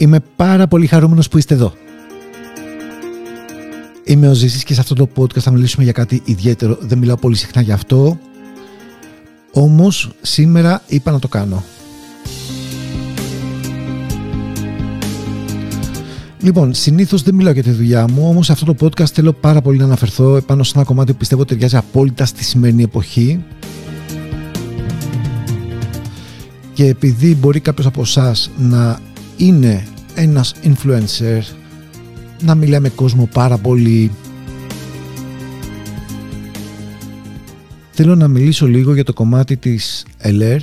Είμαι πάρα πολύ χαρούμενος που είστε εδώ. Είμαι ο Ζήσης και σε αυτό το podcast θα μιλήσουμε για κάτι ιδιαίτερο. Δεν μιλάω πολύ συχνά γι' αυτό. Όμως σήμερα είπα να το κάνω. Λοιπόν, συνήθως δεν μιλάω για τη δουλειά μου, όμως σε αυτό το podcast θέλω πάρα πολύ να αναφερθώ επάνω σε ένα κομμάτι που πιστεύω ταιριάζει απόλυτα στη σημερινή εποχή. Και επειδή μπορεί κάποιος από εσάς να είναι ένας influencer, να μιλάει με κόσμο πάρα πολύ. Θέλω να μιλήσω λίγο για το κομμάτι της LR,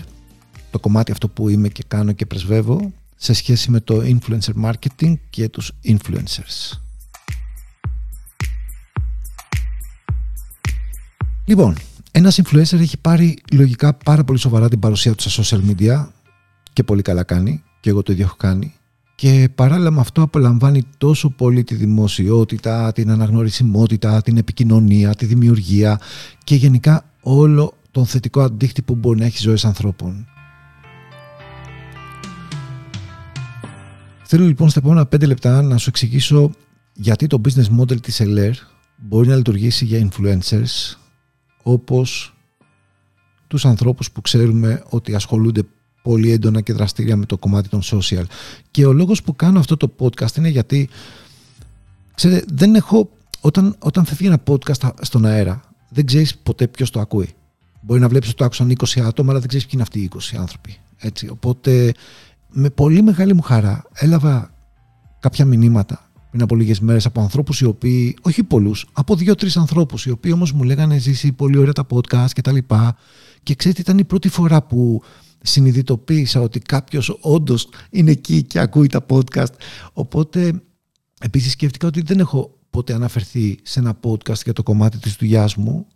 το κομμάτι αυτό που είμαι και κάνω και πρεσβεύω, σε σχέση με το influencer marketing και τους influencers. Λοιπόν, ένας influencer έχει πάρει λογικά πάρα πολύ σοβαρά την παρουσία του στα social media και πολύ καλά κάνει και εγώ το ίδιο έχω κάνει και παράλληλα με αυτό απολαμβάνει τόσο πολύ τη δημοσιότητα, την αναγνωρισιμότητα, την επικοινωνία, τη δημιουργία και γενικά όλο τον θετικό αντίκτυπο που μπορεί να έχει ζωές ανθρώπων. Θέλω λοιπόν στα επόμενα 5 λεπτά να σου εξηγήσω γιατί το business model της LR μπορεί να λειτουργήσει για influencers όπως τους ανθρώπους που ξέρουμε ότι ασχολούνται πολύ έντονα και δραστήρια με το κομμάτι των social. Και ο λόγος που κάνω αυτό το podcast είναι γιατί, ξέρετε, δεν έχω, όταν, όταν φεύγει ένα podcast στον αέρα, δεν ξέρεις ποτέ ποιος το ακούει. Μπορεί να βλέπεις ότι το άκουσαν 20 άτομα, αλλά δεν ξέρεις ποιοι είναι αυτοί οι 20 άνθρωποι. Έτσι. Οπότε, με πολύ μεγάλη μου χαρά, έλαβα κάποια μηνύματα πριν από λίγες μέρες από ανθρώπους οι οποίοι, όχι πολλούς, από δύο-τρεις ανθρώπους, οι οποίοι όμως μου λέγανε ζήσει πολύ ωραία τα podcast κτλ. Και, και ξέρετε, ήταν η πρώτη φορά που συνειδητοποίησα ότι κάποιος όντως είναι εκεί και ακούει τα podcast. Οπότε επίσης σκέφτηκα ότι δεν έχω ποτέ αναφερθεί σε ένα podcast για το κομμάτι της δουλειάς μου.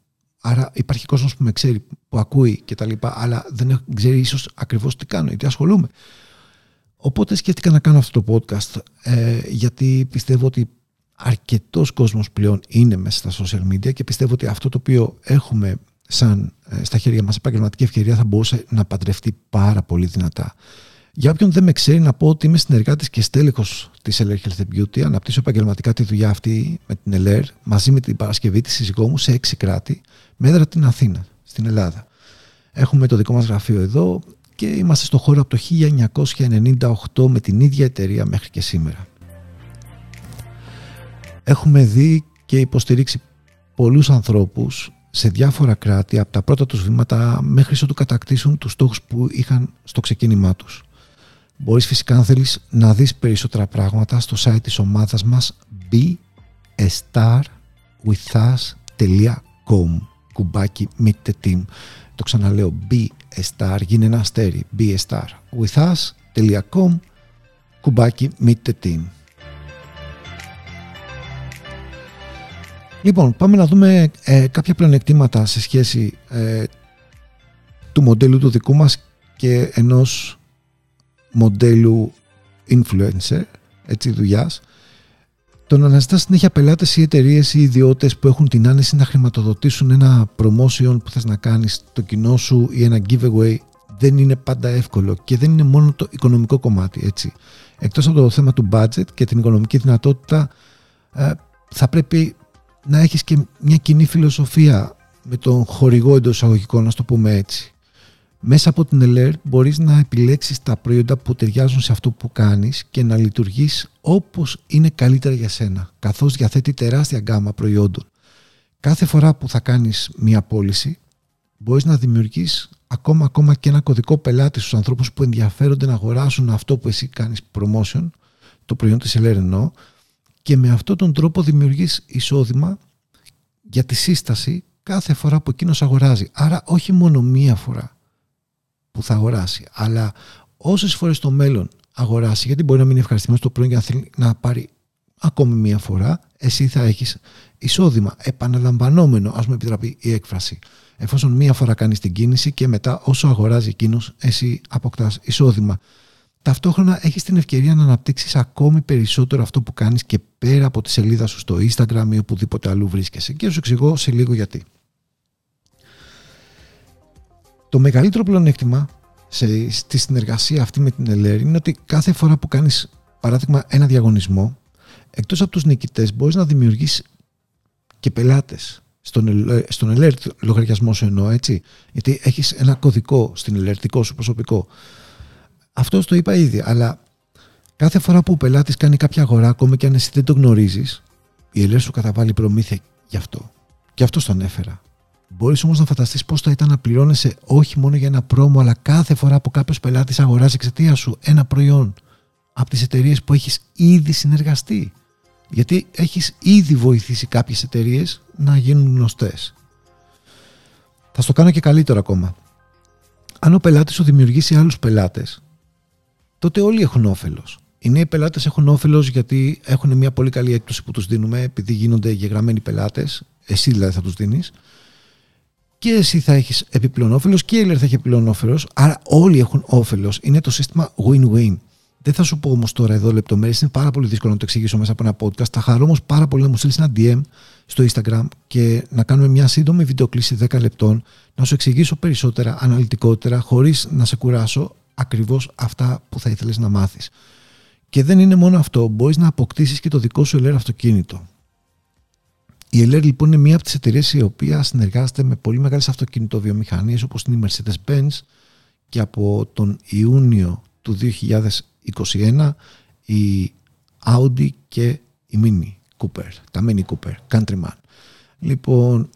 Άρα υπάρχει κόσμος που με ξέρει, που ακούει και τα λοιπά, αλλά δεν ξέρει ίσως ακριβώς τι κάνω ή τι ασχολούμαι. Οπότε σκέφτηκα να κάνω αυτό το podcast ε, γιατί πιστεύω ότι αρκετός κόσμος πλέον είναι μέσα στα social media και πιστεύω ότι αυτό το οποίο έχουμε σαν ε, στα χέρια μας επαγγελματική ευκαιρία θα μπορούσε να παντρευτεί πάρα πολύ δυνατά. Για όποιον δεν με ξέρει, να πω ότι είμαι συνεργάτης και στέλεχος της LR Health Beauty. Αναπτύσσω επαγγελματικά τη δουλειά αυτή με την LR μαζί με την Παρασκευή τη σύζυγό μου σε έξι κράτη, με έδρα την Αθήνα, στην Ελλάδα. Έχουμε το δικό μας γραφείο εδώ και είμαστε στο χώρο από το 1998 με την ίδια εταιρεία μέχρι και σήμερα. Έχουμε δει και υποστηρίξει πολλούς ανθρώπους σε διάφορα κράτη από τα πρώτα τους βήματα μέχρι ότου κατακτήσουν τους στόχους που είχαν στο ξεκίνημά τους. Μπορείς φυσικά αν θέλεις να δεις περισσότερα πράγματα στο site της ομάδας μας beastarwithus.com κουμπάκι meet the team. Το ξαναλέω be a star, γίνε ένα αστέρι be a star withus.com κουμπάκι meet the team. Λοιπόν, πάμε να δούμε ε, κάποια πλεονεκτήματα σε σχέση ε, του μοντέλου του δικού μας και ενός μοντέλου influencer, έτσι, δουλειάς. Το να αναζητά συνέχεια πελάτες ή εταιρείες ή ιδιώτες που έχουν την άνεση να χρηματοδοτήσουν ένα promotion που θες να κάνεις στο κοινό σου ή ένα giveaway δεν είναι πάντα εύκολο και δεν είναι μόνο το οικονομικό κομμάτι. Έτσι. Εκτός από το θέμα του budget και την οικονομική δυνατότητα ε, θα πρέπει να έχεις και μια κοινή φιλοσοφία με τον χορηγό εντός εισαγωγικών, να το πούμε έτσι. Μέσα από την LR μπορείς να επιλέξεις τα προϊόντα που ταιριάζουν σε αυτό που κάνεις και να λειτουργείς όπως είναι καλύτερα για σένα, καθώς διαθέτει τεράστια γκάμα προϊόντων. Κάθε φορά που θα κάνεις μια πώληση, μπορείς να δημιουργείς ακόμα, ακόμα και ένα κωδικό πελάτη στους ανθρώπους που ενδιαφέρονται να αγοράσουν αυτό που εσύ κάνεις promotion, το προϊόν της LR εννοώ, και με αυτόν τον τρόπο δημιουργείς εισόδημα για τη σύσταση κάθε φορά που εκείνος αγοράζει. Άρα όχι μόνο μία φορά που θα αγοράσει, αλλά όσες φορές στο μέλλον αγοράσει, γιατί μπορεί να μην είναι ευχαριστημένος το προϊόν και να θέλει να πάρει ακόμη μία φορά, εσύ θα έχεις εισόδημα επαναλαμβανόμενο, ας μου επιτραπεί η έκφραση. Εφόσον μία φορά κάνεις την κίνηση και μετά όσο αγοράζει εκείνος, εσύ αποκτάς εισόδημα ταυτόχρονα έχεις την ευκαιρία να αναπτύξεις ακόμη περισσότερο αυτό που κάνεις και πέρα από τη σελίδα σου στο Instagram ή οπουδήποτε αλλού βρίσκεσαι. Και σου εξηγώ σε λίγο γιατί. Το μεγαλύτερο πλεονέκτημα σε, στη συνεργασία αυτή με την Ελέρη είναι ότι κάθε φορά που κάνεις παράδειγμα ένα διαγωνισμό, εκτός από τους νικητές μπορείς να δημιουργήσεις και πελάτες στον, στον alert λογαριασμό σου εννοώ έτσι γιατί έχεις ένα κωδικό στην alertικό σου προσωπικό αυτός το είπα ήδη αλλά κάθε φορά που ο πελάτης κάνει κάποια αγορά ακόμα και αν εσύ δεν το γνωρίζεις η alert σου καταβάλει προμήθεια γι' αυτό και αυτό το ανέφερα Μπορείς όμως να φανταστείς πώς θα ήταν να πληρώνεσαι όχι μόνο για ένα πρόμο, αλλά κάθε φορά που κάποιος πελάτης αγοράζει εξαιτίας σου ένα προϊόν από τις εταιρείες που έχεις ήδη συνεργαστεί. Γιατί έχεις ήδη βοηθήσει κάποιες εταιρείες να γίνουν γνωστές. Θα στο κάνω και καλύτερο ακόμα. Αν ο πελάτης σου δημιουργήσει άλλους πελάτες, τότε όλοι έχουν όφελος. Οι νέοι πελάτες έχουν όφελος γιατί έχουν μια πολύ καλή έκπτωση που τους δίνουμε, επειδή γίνονται γεγραμμένοι πελάτες. Εσύ δηλαδή θα τους δίνεις και εσύ θα έχεις επιπλέον όφελος και η Έλερ θα έχει επιπλέον όφελος. Άρα όλοι έχουν όφελος. Είναι το σύστημα win-win. Δεν θα σου πω όμως τώρα εδώ λεπτομέρειες. Είναι πάρα πολύ δύσκολο να το εξηγήσω μέσα από ένα podcast. Θα χαρώ όμως πάρα πολύ να μου στείλεις ένα DM στο Instagram και να κάνουμε μια σύντομη βιντεοκλήση 10 λεπτών να σου εξηγήσω περισσότερα, αναλυτικότερα, χωρίς να σε κουράσω ακριβώς αυτά που θα ήθελες να μάθεις. Και δεν είναι μόνο αυτό. Μπορείς να αποκτήσεις και το δικό σου Ελέρ αυτοκίνητο. Η Ελέρ λοιπόν είναι μία από τις εταιρείες η οποία συνεργάζεται με πολύ μεγάλες αυτοκινητοβιομηχανίες όπως είναι η Mercedes-Benz και από τον Ιούνιο του 2021 η Audi και η Mini Cooper, τα Mini Cooper, Countryman. Λοιπόν,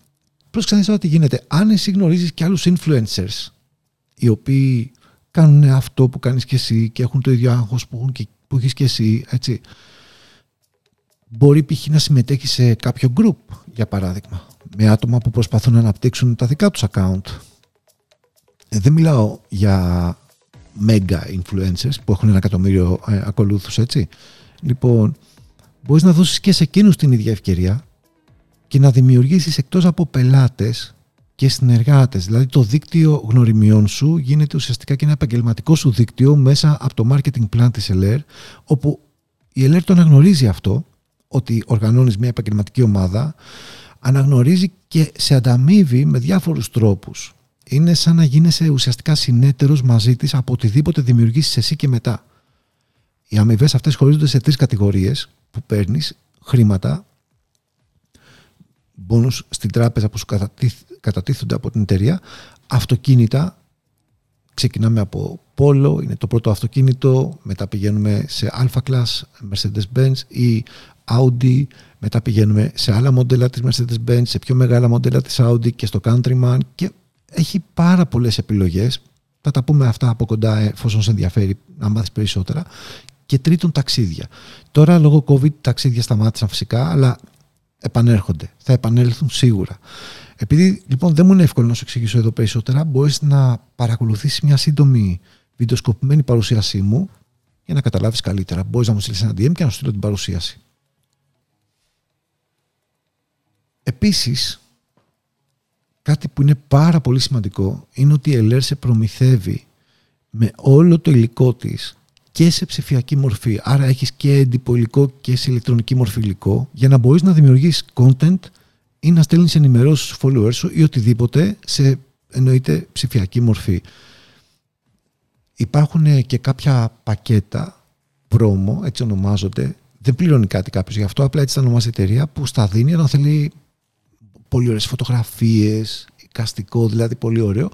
πρόσεξα να τι γίνεται. Αν εσύ γνωρίζεις και άλλους influencers οι οποίοι κάνουν αυτό που κάνεις και εσύ και έχουν το ίδιο άγχος που, και, που έχεις και εσύ, έτσι, μπορεί π.χ. να συμμετέχεις σε κάποιο group, για παράδειγμα, με άτομα που προσπαθούν να αναπτύξουν τα δικά τους account. Ε, δεν μιλάω για mega influencers που έχουν ένα εκατομμύριο ε, ακολούθους, έτσι. Λοιπόν, μπορείς να δώσεις και σε εκείνους την ίδια ευκαιρία και να δημιουργήσεις εκτός από πελάτες και συνεργάτες. Δηλαδή το δίκτυο γνωριμιών σου γίνεται ουσιαστικά και ένα επαγγελματικό σου δίκτυο μέσα από το marketing plan της LR, όπου η LR το αναγνωρίζει αυτό ότι οργανώνεις μια επαγγελματική ομάδα αναγνωρίζει και σε ανταμείβει με διάφορους τρόπους. Είναι σαν να γίνεσαι ουσιαστικά συνέτερος μαζί της από οτιδήποτε δημιουργήσεις εσύ και μετά. Οι αμοιβές αυτές χωρίζονται σε τρεις κατηγορίες που παίρνεις χρήματα, μπόνους στην τράπεζα που σου κατατίθονται από την εταιρεία, αυτοκίνητα, ξεκινάμε από Polo, είναι το πρώτο αυτοκίνητο, μετά πηγαίνουμε σε Alpha Class, Mercedes-Benz ή Audi, μετά πηγαίνουμε σε άλλα μοντέλα της Mercedes-Benz, σε πιο μεγάλα μοντέλα της Audi και στο Countryman και έχει πάρα πολλές επιλογές. Θα τα πούμε αυτά από κοντά εφόσον σε ενδιαφέρει να μάθεις περισσότερα. Και τρίτον ταξίδια. Τώρα λόγω COVID ταξίδια σταμάτησαν φυσικά, αλλά επανέρχονται. Θα επανέλθουν σίγουρα. Επειδή λοιπόν δεν μου είναι εύκολο να σου εξηγήσω εδώ περισσότερα, μπορείς να παρακολουθήσεις μια σύντομη βιντεοσκοπημένη παρουσίασή μου για να καταλάβεις καλύτερα. Μπορείς να μου στείλεις ένα DM και να σου στείλω την παρουσίαση. Επίσης, κάτι που είναι πάρα πολύ σημαντικό είναι ότι η ΕΛΕΡ σε προμηθεύει με όλο το υλικό της και σε ψηφιακή μορφή. Άρα έχεις και έντυπο υλικό και σε ηλεκτρονική μορφή υλικό για να μπορείς να δημιουργήσεις content ή να στέλνεις ενημερώσεις στους followers σου ή οτιδήποτε σε εννοείται ψηφιακή μορφή. Υπάρχουν και κάποια πακέτα πρόμο, έτσι ονομάζονται. Δεν πληρώνει κάτι κάποιος γι' αυτό, απλά έτσι τα ονομάζει η εταιρεία που στα δίνει όταν θέλει πολύ ωραίες φωτογραφίες, εικαστικό δηλαδή πολύ ωραίο,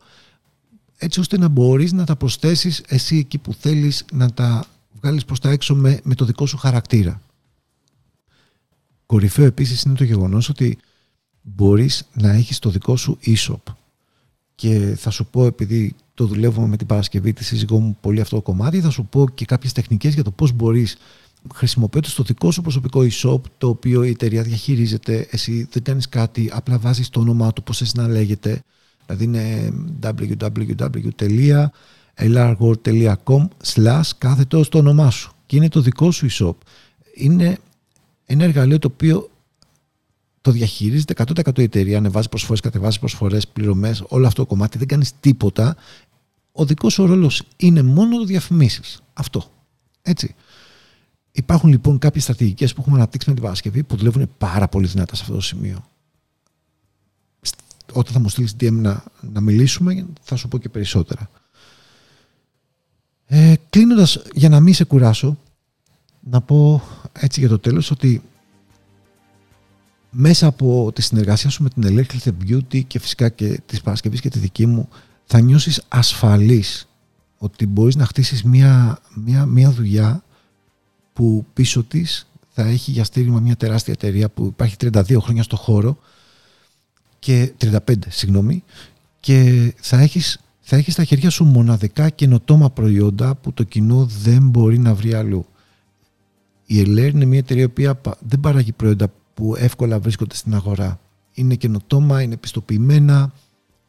έτσι ώστε να μπορείς να τα προσθέσεις εσύ εκεί που θέλεις να τα βγάλεις προς τα έξω με, με το δικό σου χαρακτήρα. Κορυφαίο επίσης είναι το γεγονός ότι μπορείς να έχεις το δικό σου e-shop και θα σου πω επειδή το δουλεύουμε με την Παρασκευή τη σύζυγό μου πολύ αυτό το κομμάτι θα σου πω και κάποιες τεχνικές για το πώς μπορείς χρησιμοποιώντας το δικό σου προσωπικό e-shop το οποίο η εταιρεία διαχειρίζεται εσύ δεν κάνεις κάτι απλά βάζεις το όνομά του πώς εσύ να λέγεται δηλαδή είναι www.lrgore.com slash κάθετος στο όνομά σου και είναι το δικό σου e-shop είναι ένα εργαλείο το οποίο το διαχειρίζεται 100% η εταιρεία, ανεβάζει προσφορές, κατεβάζει προσφορές, πληρωμές, όλο αυτό το κομμάτι, δεν κάνεις τίποτα. Ο δικός σου ρόλος είναι μόνο το διαφημίσεις. Αυτό. Έτσι. Υπάρχουν λοιπόν κάποιες στρατηγικές που έχουμε αναπτύξει με την Παρασκευή που δουλεύουν πάρα πολύ δυνατά σε αυτό το σημείο. Όταν θα μου στείλεις DM να, να μιλήσουμε, θα σου πω και περισσότερα. Ε, Κλείνοντας, για να μην σε κουράσω, να πω έτσι για το τέλος ότι μέσα από τη συνεργασία σου με την Electric Beauty και φυσικά και της Παρασκευής και τη δική μου θα νιώσεις ασφαλής ότι μπορείς να χτίσεις μια, μια, μια δουλειά που πίσω της θα έχει για στήριγμα μια τεράστια εταιρεία που υπάρχει 32 χρόνια στο χώρο και 35 συγγνώμη και θα έχεις, θα έχεις στα χέρια σου μοναδικά καινοτόμα προϊόντα που το κοινό δεν μπορεί να βρει αλλού. Η Ελέρ είναι μια εταιρεία που δεν παράγει προϊόντα που εύκολα βρίσκονται στην αγορά. Είναι καινοτόμα, είναι πιστοποιημένα,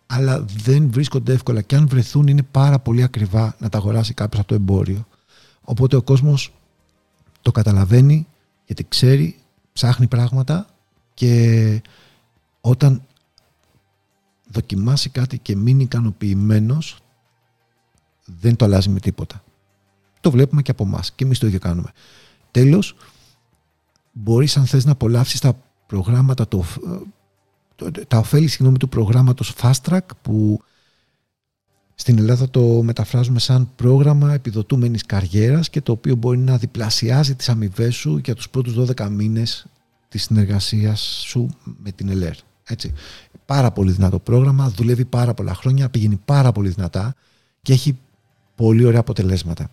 αλλά δεν βρίσκονται εύκολα και αν βρεθούν είναι πάρα πολύ ακριβά να τα αγοράσει κάποιος από το εμπόριο. Οπότε ο κόσμος το καταλαβαίνει γιατί ξέρει, ψάχνει πράγματα και όταν δοκιμάσει κάτι και μείνει ικανοποιημένος, δεν το αλλάζει με τίποτα. Το βλέπουμε και από εμάς και εμείς το ίδιο κάνουμε. Τέλος, μπορείς αν θες να απολαύσεις τα προγράμματα, το, τα ωφέλη συγγνώμη, του προγράμματος Fast Track που στην Ελλάδα το μεταφράζουμε σαν πρόγραμμα επιδοτούμενης καριέρας και το οποίο μπορεί να διπλασιάζει τις αμοιβές σου για τους πρώτους 12 μήνες της συνεργασίας σου με την ΕΛΕΡ. Έτσι. Πάρα πολύ δυνατό πρόγραμμα, δουλεύει πάρα πολλά χρόνια, πηγαίνει πάρα πολύ δυνατά και έχει πολύ ωραία αποτελέσματα.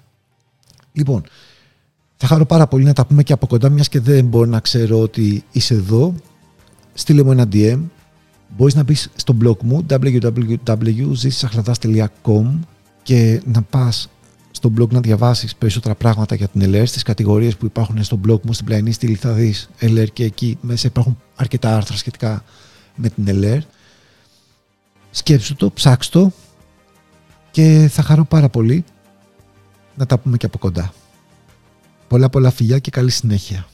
Λοιπόν, θα χαρώ πάρα πολύ να τα πούμε και από κοντά, μιας και δεν μπορώ να ξέρω ότι είσαι εδώ. Στείλε μου ένα DM. Μπορείς να μπεις στο blog μου www.zisachladάς.com και να πας στο blog να διαβάσεις περισσότερα πράγματα για την LR στις κατηγορίες που υπάρχουν στο blog μου στην πλαϊνή στήλη θα δεις LR και εκεί μέσα υπάρχουν αρκετά άρθρα σχετικά με την LR σκέψου το, ψάξ το και θα χαρώ πάρα πολύ να τα πούμε και από κοντά. Πολλά πολλά φιλιά και καλή συνέχεια.